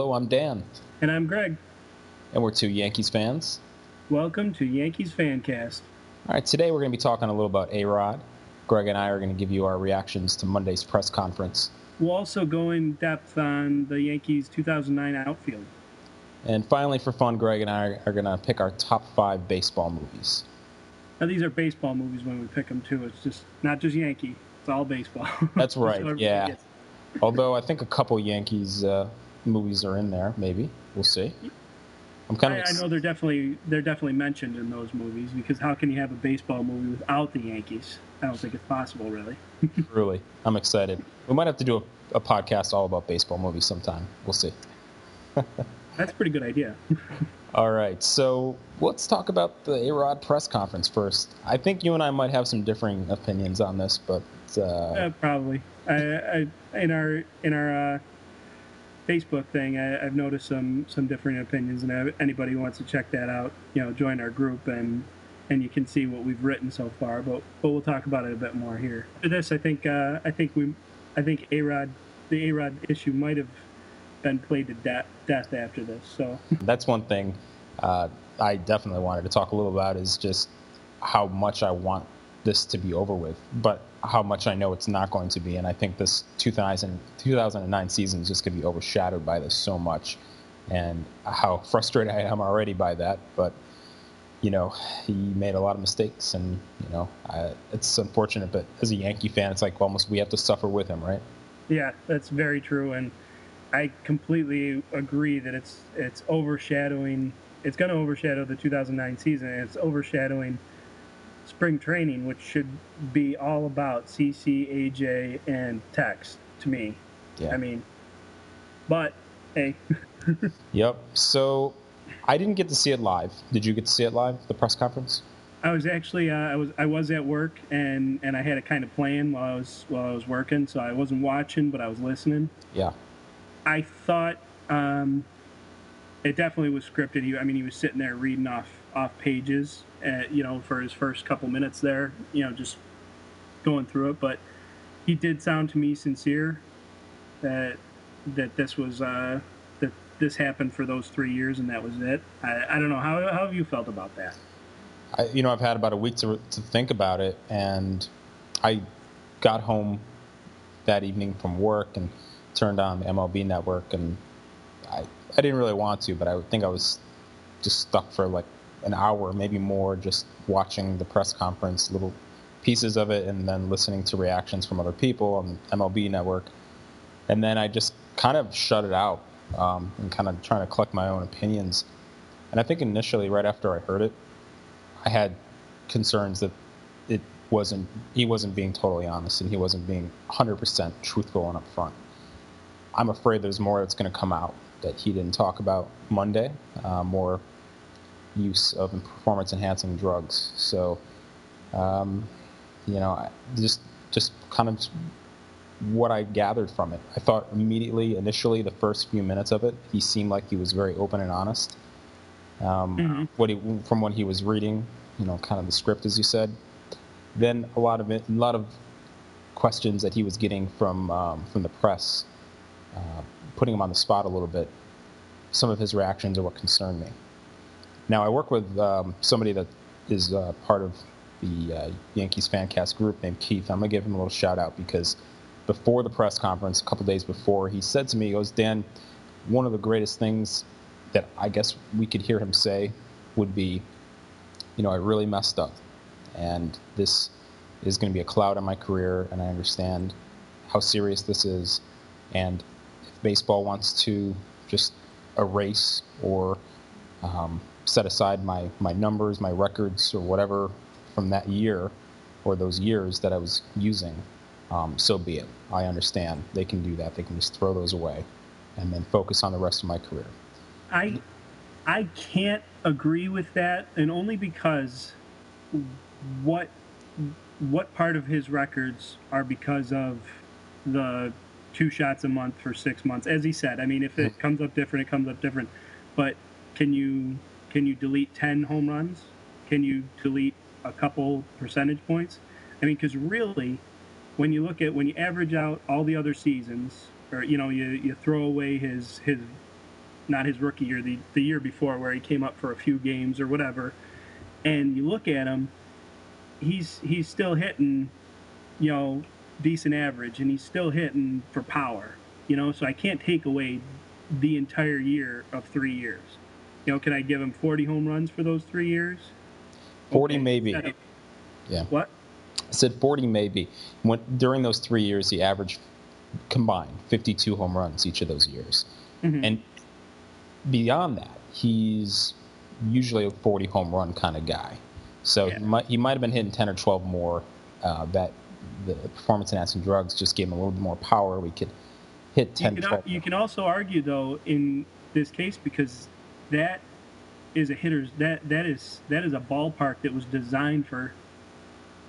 Hello, I'm Dan. And I'm Greg. And we're two Yankees fans. Welcome to Yankees Fancast. All right, today we're going to be talking a little about A Rod. Greg and I are going to give you our reactions to Monday's press conference. We'll also go in depth on the Yankees 2009 outfield. And finally, for fun, Greg and I are going to pick our top five baseball movies. Now, these are baseball movies when we pick them, too. It's just not just Yankee, it's all baseball. That's right, yeah. Although I think a couple Yankees uh, movies are in there, maybe. We'll see. I'm kind of. I, I, know they're definitely they're definitely mentioned in those movies because how can you have a baseball movie without the Yankees? I don't think it's possible, really. really, I'm excited. We might have to do a, a podcast all about baseball movies sometime. We'll see. That's a pretty good idea. All right, so let's talk about the A Rod press conference first. I think you and I might have some differing opinions on this, but uh... Uh, probably. I, I, in our in our uh, Facebook thing, I, have noticed some some different opinions, and anybody who wants to check that out, you know, join our group and and you can see what we've written so far. But but we'll talk about it a bit more here. For this, I think uh, I think we I think A Rod the A Rod issue might have been played to death, death after this. So that's one thing uh, I definitely wanted to talk a little about is just how much I want this to be over with, but how much I know it's not going to be. And I think this 2000, 2009 season is just going to be overshadowed by this so much, and how frustrated I am already by that. But you know, he made a lot of mistakes, and you know, I, it's unfortunate. But as a Yankee fan, it's like almost we have to suffer with him, right? Yeah, that's very true, and I completely agree that it's it's overshadowing. It's going to overshadow the 2009 season. it's overshadowing spring training, which should be all about CC, AJ, and Tex to me. Yeah. I mean, but hey. yep. So I didn't get to see it live. Did you get to see it live? The press conference. I was actually uh, I was I was at work and and I had it kind of playing while I was while I was working, so I wasn't watching, but I was listening. Yeah. I thought um, it definitely was scripted. He, I mean, he was sitting there reading off off pages, uh, you know, for his first couple minutes there, you know, just going through it. But he did sound to me sincere that that this was uh, that this happened for those three years and that was it. I, I don't know how how have you felt about that? I, you know, I've had about a week to to think about it, and I got home that evening from work and turned on the MLB network, and I didn't really want to, but I think I was just stuck for like an hour, maybe more, just watching the press conference, little pieces of it, and then listening to reactions from other people on MLB network. And then I just kind of shut it out um, and kind of trying to collect my own opinions. And I think initially, right after I heard it, I had concerns that it wasn't he wasn't being totally honest and he wasn't being 100% truthful and upfront. I'm afraid there's more that's going to come out that he didn't talk about Monday, uh, more use of performance enhancing drugs. So, um, you know, just just kind of what I gathered from it. I thought immediately, initially, the first few minutes of it, he seemed like he was very open and honest. Um, mm-hmm. What he, from what he was reading, you know, kind of the script, as you said. Then a lot of it, a lot of questions that he was getting from um, from the press uh, putting him on the spot a little bit, some of his reactions are what concerned me. Now, I work with um, somebody that is uh, part of the uh, Yankees Fancast group named Keith. I'm going to give him a little shout out because before the press conference, a couple days before, he said to me, he goes, Dan, one of the greatest things that I guess we could hear him say would be, you know, I really messed up. And this is going to be a cloud on my career, and I understand how serious this is. And baseball wants to just erase or um, set aside my, my numbers, my records, or whatever from that year or those years that I was using, um, so be it. I understand. They can do that. They can just throw those away and then focus on the rest of my career. I, I can't agree with that, and only because what what part of his records are because of the two shots a month for six months. As he said, I mean, if it comes up different, it comes up different. But can you can you delete ten home runs? Can you delete a couple percentage points? I mean, because really, when you look at when you average out all the other seasons, or you know, you, you throw away his his not his rookie year, the the year before, where he came up for a few games or whatever, and you look at him, he's he's still hitting, you know, decent average, and he's still hitting for power, you know. So I can't take away the entire year of three years. You know, can I give him 40 home runs for those three years? 40 okay. maybe. Of, yeah. What? I said 40 maybe. When, during those three years, he averaged combined 52 home runs each of those years. Mm-hmm. And beyond that, he's usually a 40 home run kind of guy. So yeah. he, might, he might have been hitting 10 or 12 more. Uh, that the performance enhancing drugs just gave him a little bit more power. We could hit 10 you can, You can also argue, though, in this case, because that is a hitter's that that is that is a ballpark that was designed for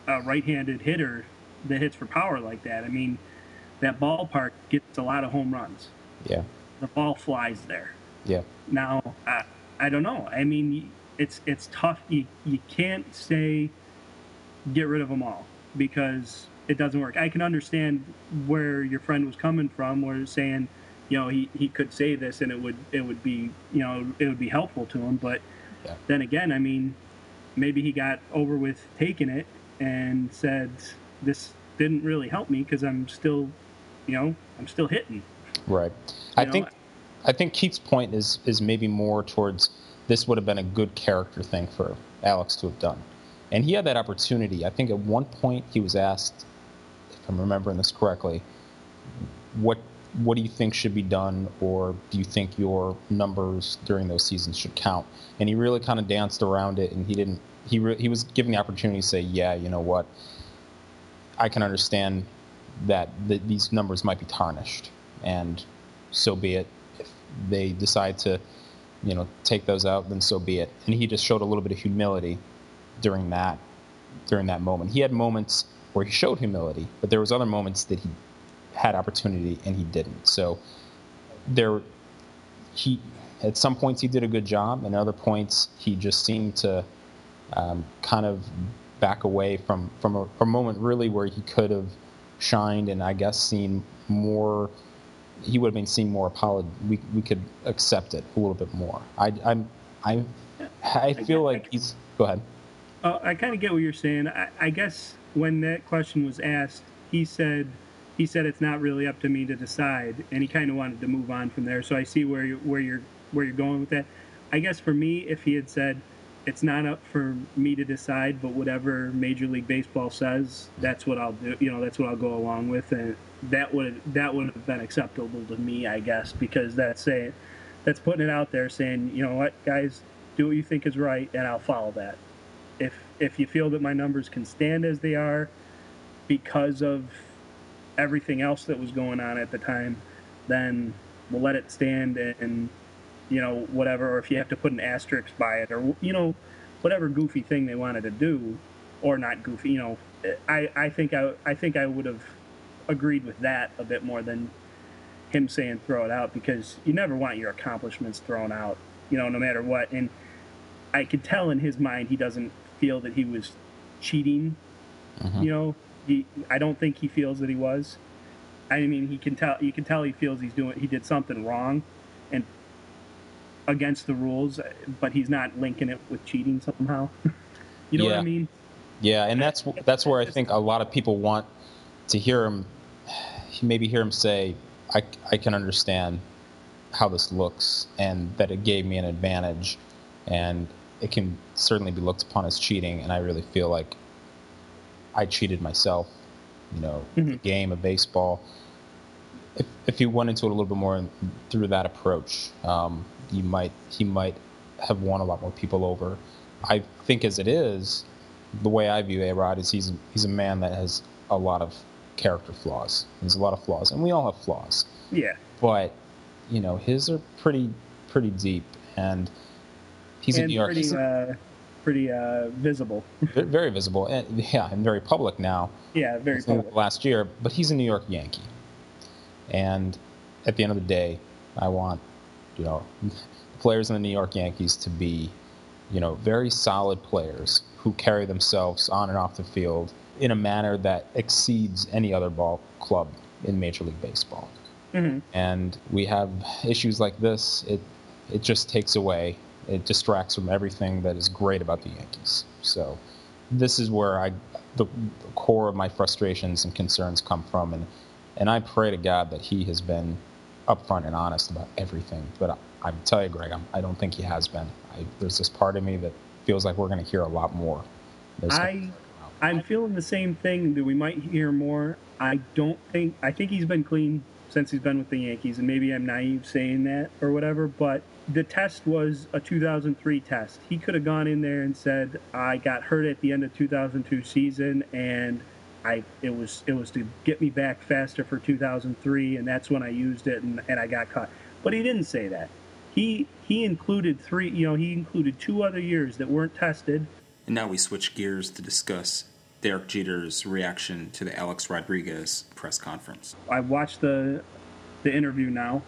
a right-handed hitter that hits for power like that. I mean, that ballpark gets a lot of home runs. Yeah. The ball flies there. Yeah. Now, I, I don't know. I mean, it's it's tough. You you can't say get rid of them all because it doesn't work. I can understand where your friend was coming from, where saying, you know, he, he could say this and it would it would be you know it would be helpful to him. But yeah. then again, I mean, maybe he got over with taking it and said this didn't really help me because I'm still, you know, I'm still hitting. Right. You I know? think I think Keith's point is is maybe more towards this would have been a good character thing for Alex to have done. And he had that opportunity. I think at one point he was asked, if I'm remembering this correctly, what what do you think should be done, or do you think your numbers during those seasons should count? And he really kind of danced around it, and he didn't. He re- he was given the opportunity to say, yeah, you know what, I can understand that the, these numbers might be tarnished, and so be it. If they decide to, you know, take those out, then so be it. And he just showed a little bit of humility during that during that moment. He had moments where he showed humility, but there was other moments that he had opportunity and he didn't. So there, he at some points he did a good job, and other points he just seemed to um, kind of back away from from a, a, moment really where he could have shined and I guess seen more. He would have been seen more apolog. We we could accept it a little bit more. I I'm I I feel like he's. Go ahead. Uh, I kind of get what you're saying. I, I guess when that question was asked, he said he said it's not really up to me to decide, and he kind of wanted to move on from there. So I see where you where you're where you're going with that. I guess for me, if he had said it's not up for me to decide, but whatever Major League Baseball says, that's what I'll do. You know, that's what I'll go along with, and that would that would have been acceptable to me, I guess, because that's saying that's putting it out there, saying, you know what, guys, do what you think is right, and I'll follow that. If if you feel that my numbers can stand as they are because of everything else that was going on at the time, then we'll let it stand and, you know whatever. Or if you have to put an asterisk by it, or you know whatever goofy thing they wanted to do, or not goofy. You know, I I think I I think I would have agreed with that a bit more than him saying throw it out because you never want your accomplishments thrown out. You know, no matter what. And I could tell in his mind he doesn't feel that he was cheating. Mm-hmm. You know, he, I don't think he feels that he was. I mean, he can tell. You can tell he feels he's doing. He did something wrong, and against the rules, but he's not linking it with cheating somehow. you know yeah. what I mean? Yeah, and that's that's where I think a lot of people want to hear him. Maybe hear him say, "I I can understand how this looks, and that it gave me an advantage, and it can certainly be looked upon as cheating." And I really feel like I cheated myself, you know, mm-hmm. game of baseball. If, if you went into it a little bit more through that approach, um, you might he might have won a lot more people over. I think as it is, the way I view A Rod is he's he's a man that has a lot of character flaws. There's a lot of flaws, and we all have flaws. Yeah. But you know, his are pretty pretty deep, and he's in New York. Pretty, uh, pretty uh, visible. very visible, and yeah, and very public now. Yeah, very public. Last year, but he's a New York Yankee, and at the end of the day, I want you know players in the New York Yankees to be you know very solid players who carry themselves on and off the field in a manner that exceeds any other ball club in Major League Baseball. Mm-hmm. And we have issues like this. It it just takes away, it distracts from everything that is great about the Yankees. So this is where I, the, the core of my frustrations and concerns come from, and and I pray to God that He has been upfront and honest about everything. But I, I tell you, Greg, I'm, I do not think He has been. I, there's this part of me that feels like we're going to hear a lot more. I I'm feeling the same thing that we might hear more. I don't think I think he's been clean since he's been with the Yankees, and maybe I'm naive saying that or whatever, but the test was a 2003 test. He could have gone in there and said, "I got hurt at the end of 2002 season, and I it was it was to get me back faster for 2003, and that's when I used it, and, and I got caught." But he didn't say that. He he included three, you know, he included two other years that weren't tested. And now we switch gears to discuss Derek Jeter's reaction to the Alex Rodriguez press conference. I watched the the interview now.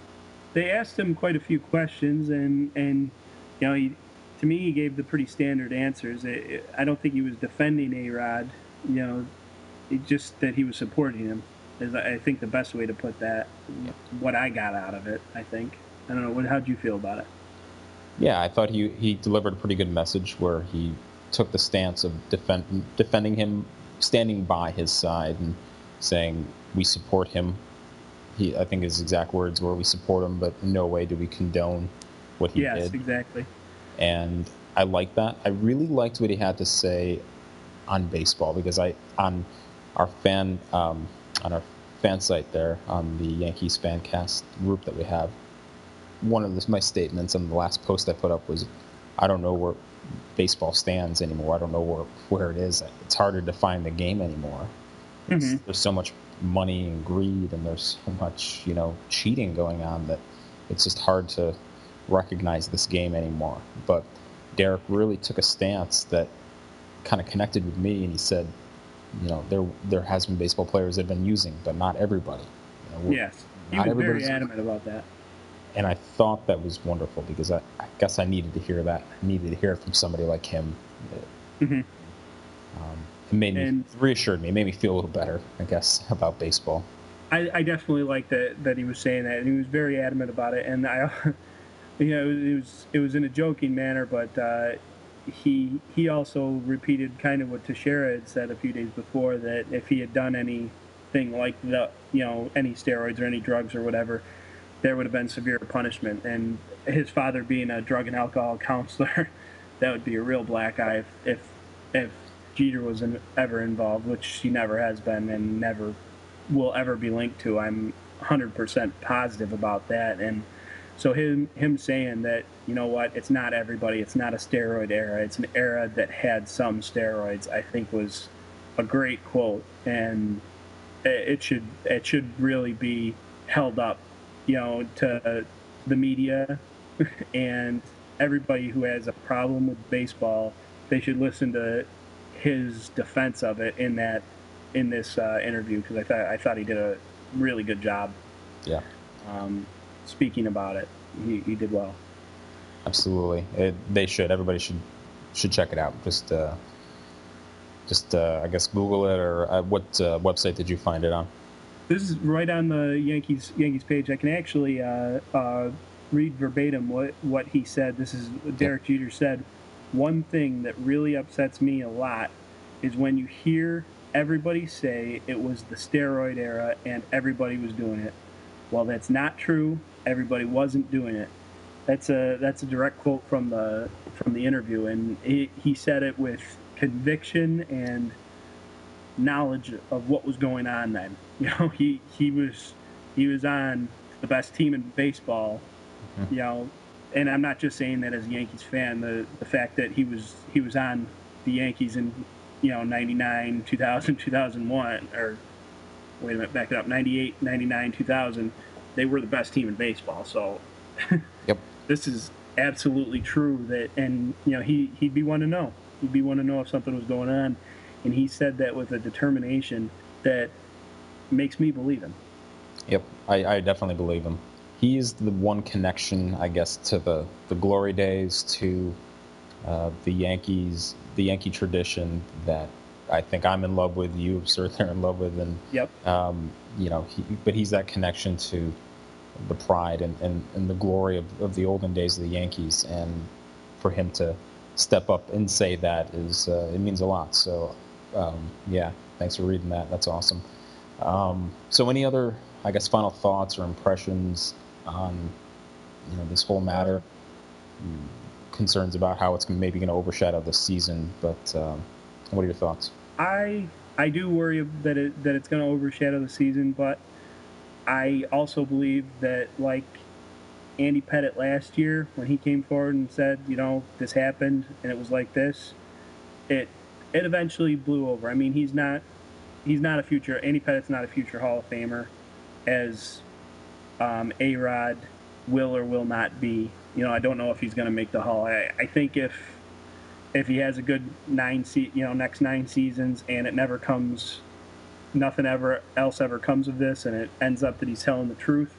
They asked him quite a few questions, and and you know, he, to me, he gave the pretty standard answers. It, it, I don't think he was defending A Rod. You know, just that he was supporting him is, I think, the best way to put that. What I got out of it, I think. I don't know. What? How'd you feel about it? Yeah, I thought he he delivered a pretty good message where he took the stance of defend, defending him, standing by his side, and saying we support him. He, I think his exact words were, "We support him, but in no way do we condone what he yes, did." Yes, exactly. And I like that. I really liked what he had to say on baseball because I on our fan um, on our fan site there on the Yankees fan cast group that we have. One of the, my statements on the last post I put up was, "I don't know where baseball stands anymore. I don't know where where it is. It's harder to find the game anymore. Mm-hmm. There's so much money and greed, and there's so much you know cheating going on that it's just hard to recognize this game anymore." But Derek really took a stance that kind of connected with me, and he said, "You know, there there has been baseball players that have been using, but not everybody." You know, yes, he was very adamant about that and I thought that was wonderful because I, I, guess I needed to hear that. I needed to hear it from somebody like him. Mm-hmm. Um, it made and me reassured me. It made me feel a little better, I guess, about baseball. I, I definitely liked that that he was saying that, and he was very adamant about it. And I, you know, it was it was in a joking manner, but uh, he he also repeated kind of what Teixeira had said a few days before that if he had done anything like the you know any steroids or any drugs or whatever there would have been severe punishment. And his father being a drug and alcohol counselor, that would be a real black eye if if, if Jeter was in, ever involved, which he never has been and never will ever be linked to. I'm 100% positive about that. And so him him saying that you know what, it's not everybody. It's not a steroid era. It's an era that had some steroids. I think was a great quote, and it should it should really be held up you know, to the media and everybody who has a problem with baseball, they should listen to his defense of it in that in this uh, interview because I thought I thought he did a really good job. Yeah. Um, speaking about it, he, he did well. Absolutely, it, they should. Everybody should should check it out. Just uh, just uh, I guess Google it or uh, what uh, website did you find it on? This is right on the Yankees Yankees page. I can actually uh, uh, read verbatim what what he said. This is Derek Jeter said. One thing that really upsets me a lot is when you hear everybody say it was the steroid era and everybody was doing it. Well, that's not true. Everybody wasn't doing it. That's a that's a direct quote from the from the interview, and he, he said it with conviction and knowledge of what was going on then. You know, he he was he was on the best team in baseball. Mm-hmm. You know, and I'm not just saying that as a Yankees fan. The the fact that he was he was on the Yankees in you know 99, 2000, 2001 or wait a minute, back it up 98, 99, 2000. They were the best team in baseball. So yep. this is absolutely true that and you know he he'd be one to know. He'd be one to know if something was going on and he said that with a determination that makes me believe him. Yep, I, I definitely believe him. He's the one connection, I guess, to the, the glory days, to uh, the Yankees, the Yankee tradition that I think I'm in love with. You sir, they're in love with, and yep. Um, you know, he, but he's that connection to the pride and, and, and the glory of, of the olden days of the Yankees, and for him to step up and say that is uh, it means a lot. So um, yeah, thanks for reading that. That's awesome. Um, so any other, I guess, final thoughts or impressions on you know this whole matter? Concerns about how it's maybe going to overshadow the season, but um, what are your thoughts? I I do worry that it that it's going to overshadow the season, but I also believe that like Andy Pettitte last year when he came forward and said, you know, this happened and it was like this, it it eventually blew over. I mean, he's not he's not a future Andy Pettitte's not a future Hall of Famer as um, A Rod will or will not be. You know, I don't know if he's going to make the Hall. I, I think if if he has a good nine se- you know next nine seasons and it never comes nothing ever else ever comes of this and it ends up that he's telling the truth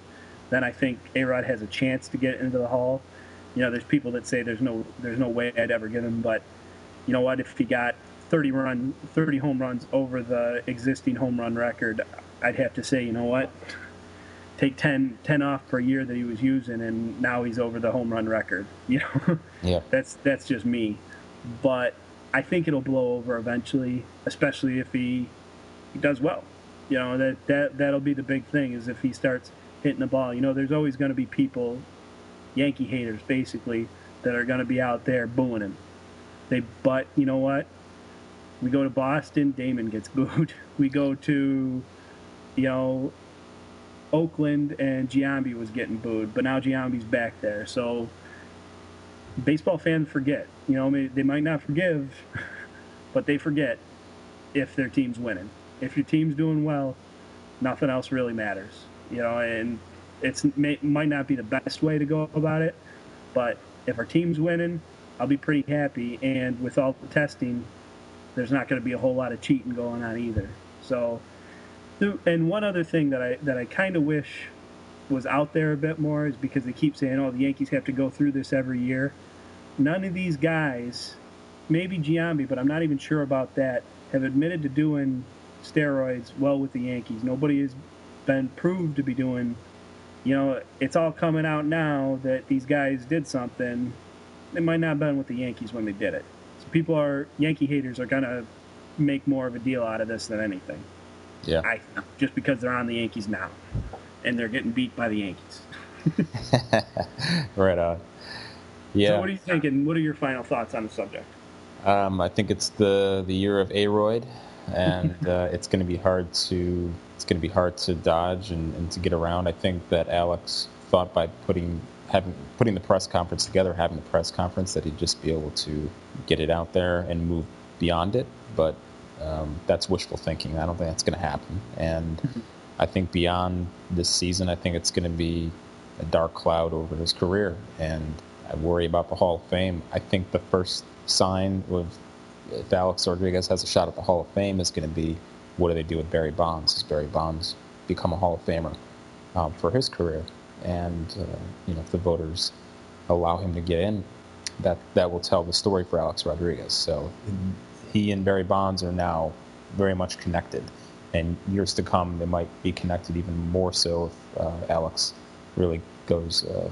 then i think a-rod has a chance to get into the hall you know there's people that say there's no there's no way i'd ever get him but you know what if he got 30 run 30 home runs over the existing home run record i'd have to say you know what take 10, 10 off per year that he was using and now he's over the home run record you know yeah that's that's just me but I think it'll blow over eventually, especially if he, he does well. You know that that that'll be the big thing is if he starts hitting the ball. You know, there's always going to be people, Yankee haters basically, that are going to be out there booing him. They, but you know what? We go to Boston, Damon gets booed. We go to, you know, Oakland, and Giambi was getting booed, but now Giambi's back there. So baseball fans forget. You know, they might not forgive, but they forget if their team's winning. If your team's doing well, nothing else really matters. You know, and it's might not be the best way to go about it, but if our team's winning, I'll be pretty happy. And with all the testing, there's not going to be a whole lot of cheating going on either. So, and one other thing that I that I kind of wish was out there a bit more is because they keep saying, "Oh, the Yankees have to go through this every year." None of these guys, maybe Giambi, but I'm not even sure about that, have admitted to doing steroids well with the Yankees. Nobody has been proved to be doing. You know, it's all coming out now that these guys did something. They might not have been with the Yankees when they did it. So people are Yankee haters are gonna make more of a deal out of this than anything. Yeah. I just because they're on the Yankees now and they're getting beat by the Yankees. right on. Yeah. So what are you thinking? What are your final thoughts on the subject? Um, I think it's the the year of A Rod, and uh, it's going to be hard to it's going to be hard to dodge and, and to get around. I think that Alex thought by putting having putting the press conference together, having the press conference, that he'd just be able to get it out there and move beyond it. But um, that's wishful thinking. I don't think that's going to happen. And I think beyond this season, I think it's going to be a dark cloud over his career. And I worry about the Hall of Fame. I think the first sign of if Alex Rodriguez has a shot at the Hall of Fame is going to be what do they do with Barry Bonds? Does Barry Bonds become a Hall of Famer um, for his career? And uh, you know, if the voters allow him to get in, that that will tell the story for Alex Rodriguez. So he and Barry Bonds are now very much connected and years to come, they might be connected even more so if uh, Alex really goes uh,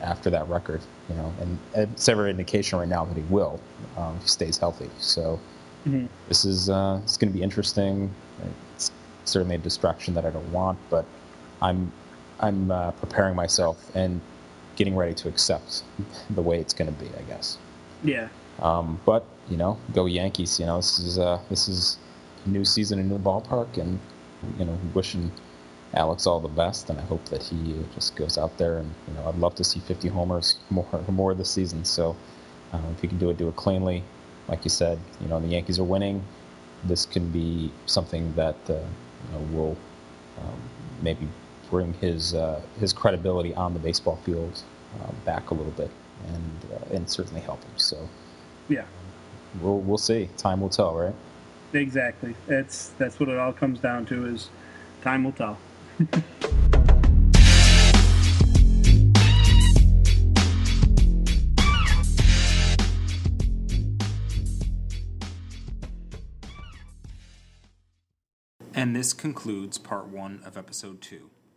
after that record. You know, and it's every indication right now that he will um, if he stays healthy. So mm-hmm. this is uh, it's going to be interesting. It's certainly a distraction that I don't want, but I'm I'm uh, preparing myself and getting ready to accept the way it's going to be. I guess. Yeah. Um, but you know, go Yankees! You know, this is uh, this is a new season, a new ballpark, and you know, wishing Alex all the best, and I hope that he just goes out there and you know, I'd love to see 50 homers more more this season. So um, if he can do it, do it cleanly, like you said. You know, the Yankees are winning. This can be something that uh, you know, will um, maybe bring his uh, his credibility on the baseball field uh, back a little bit, and uh, and certainly help him. So yeah, we'll we'll see. Time will tell, right? Exactly. That's that's what it all comes down to is time will tell. and this concludes part one of episode two.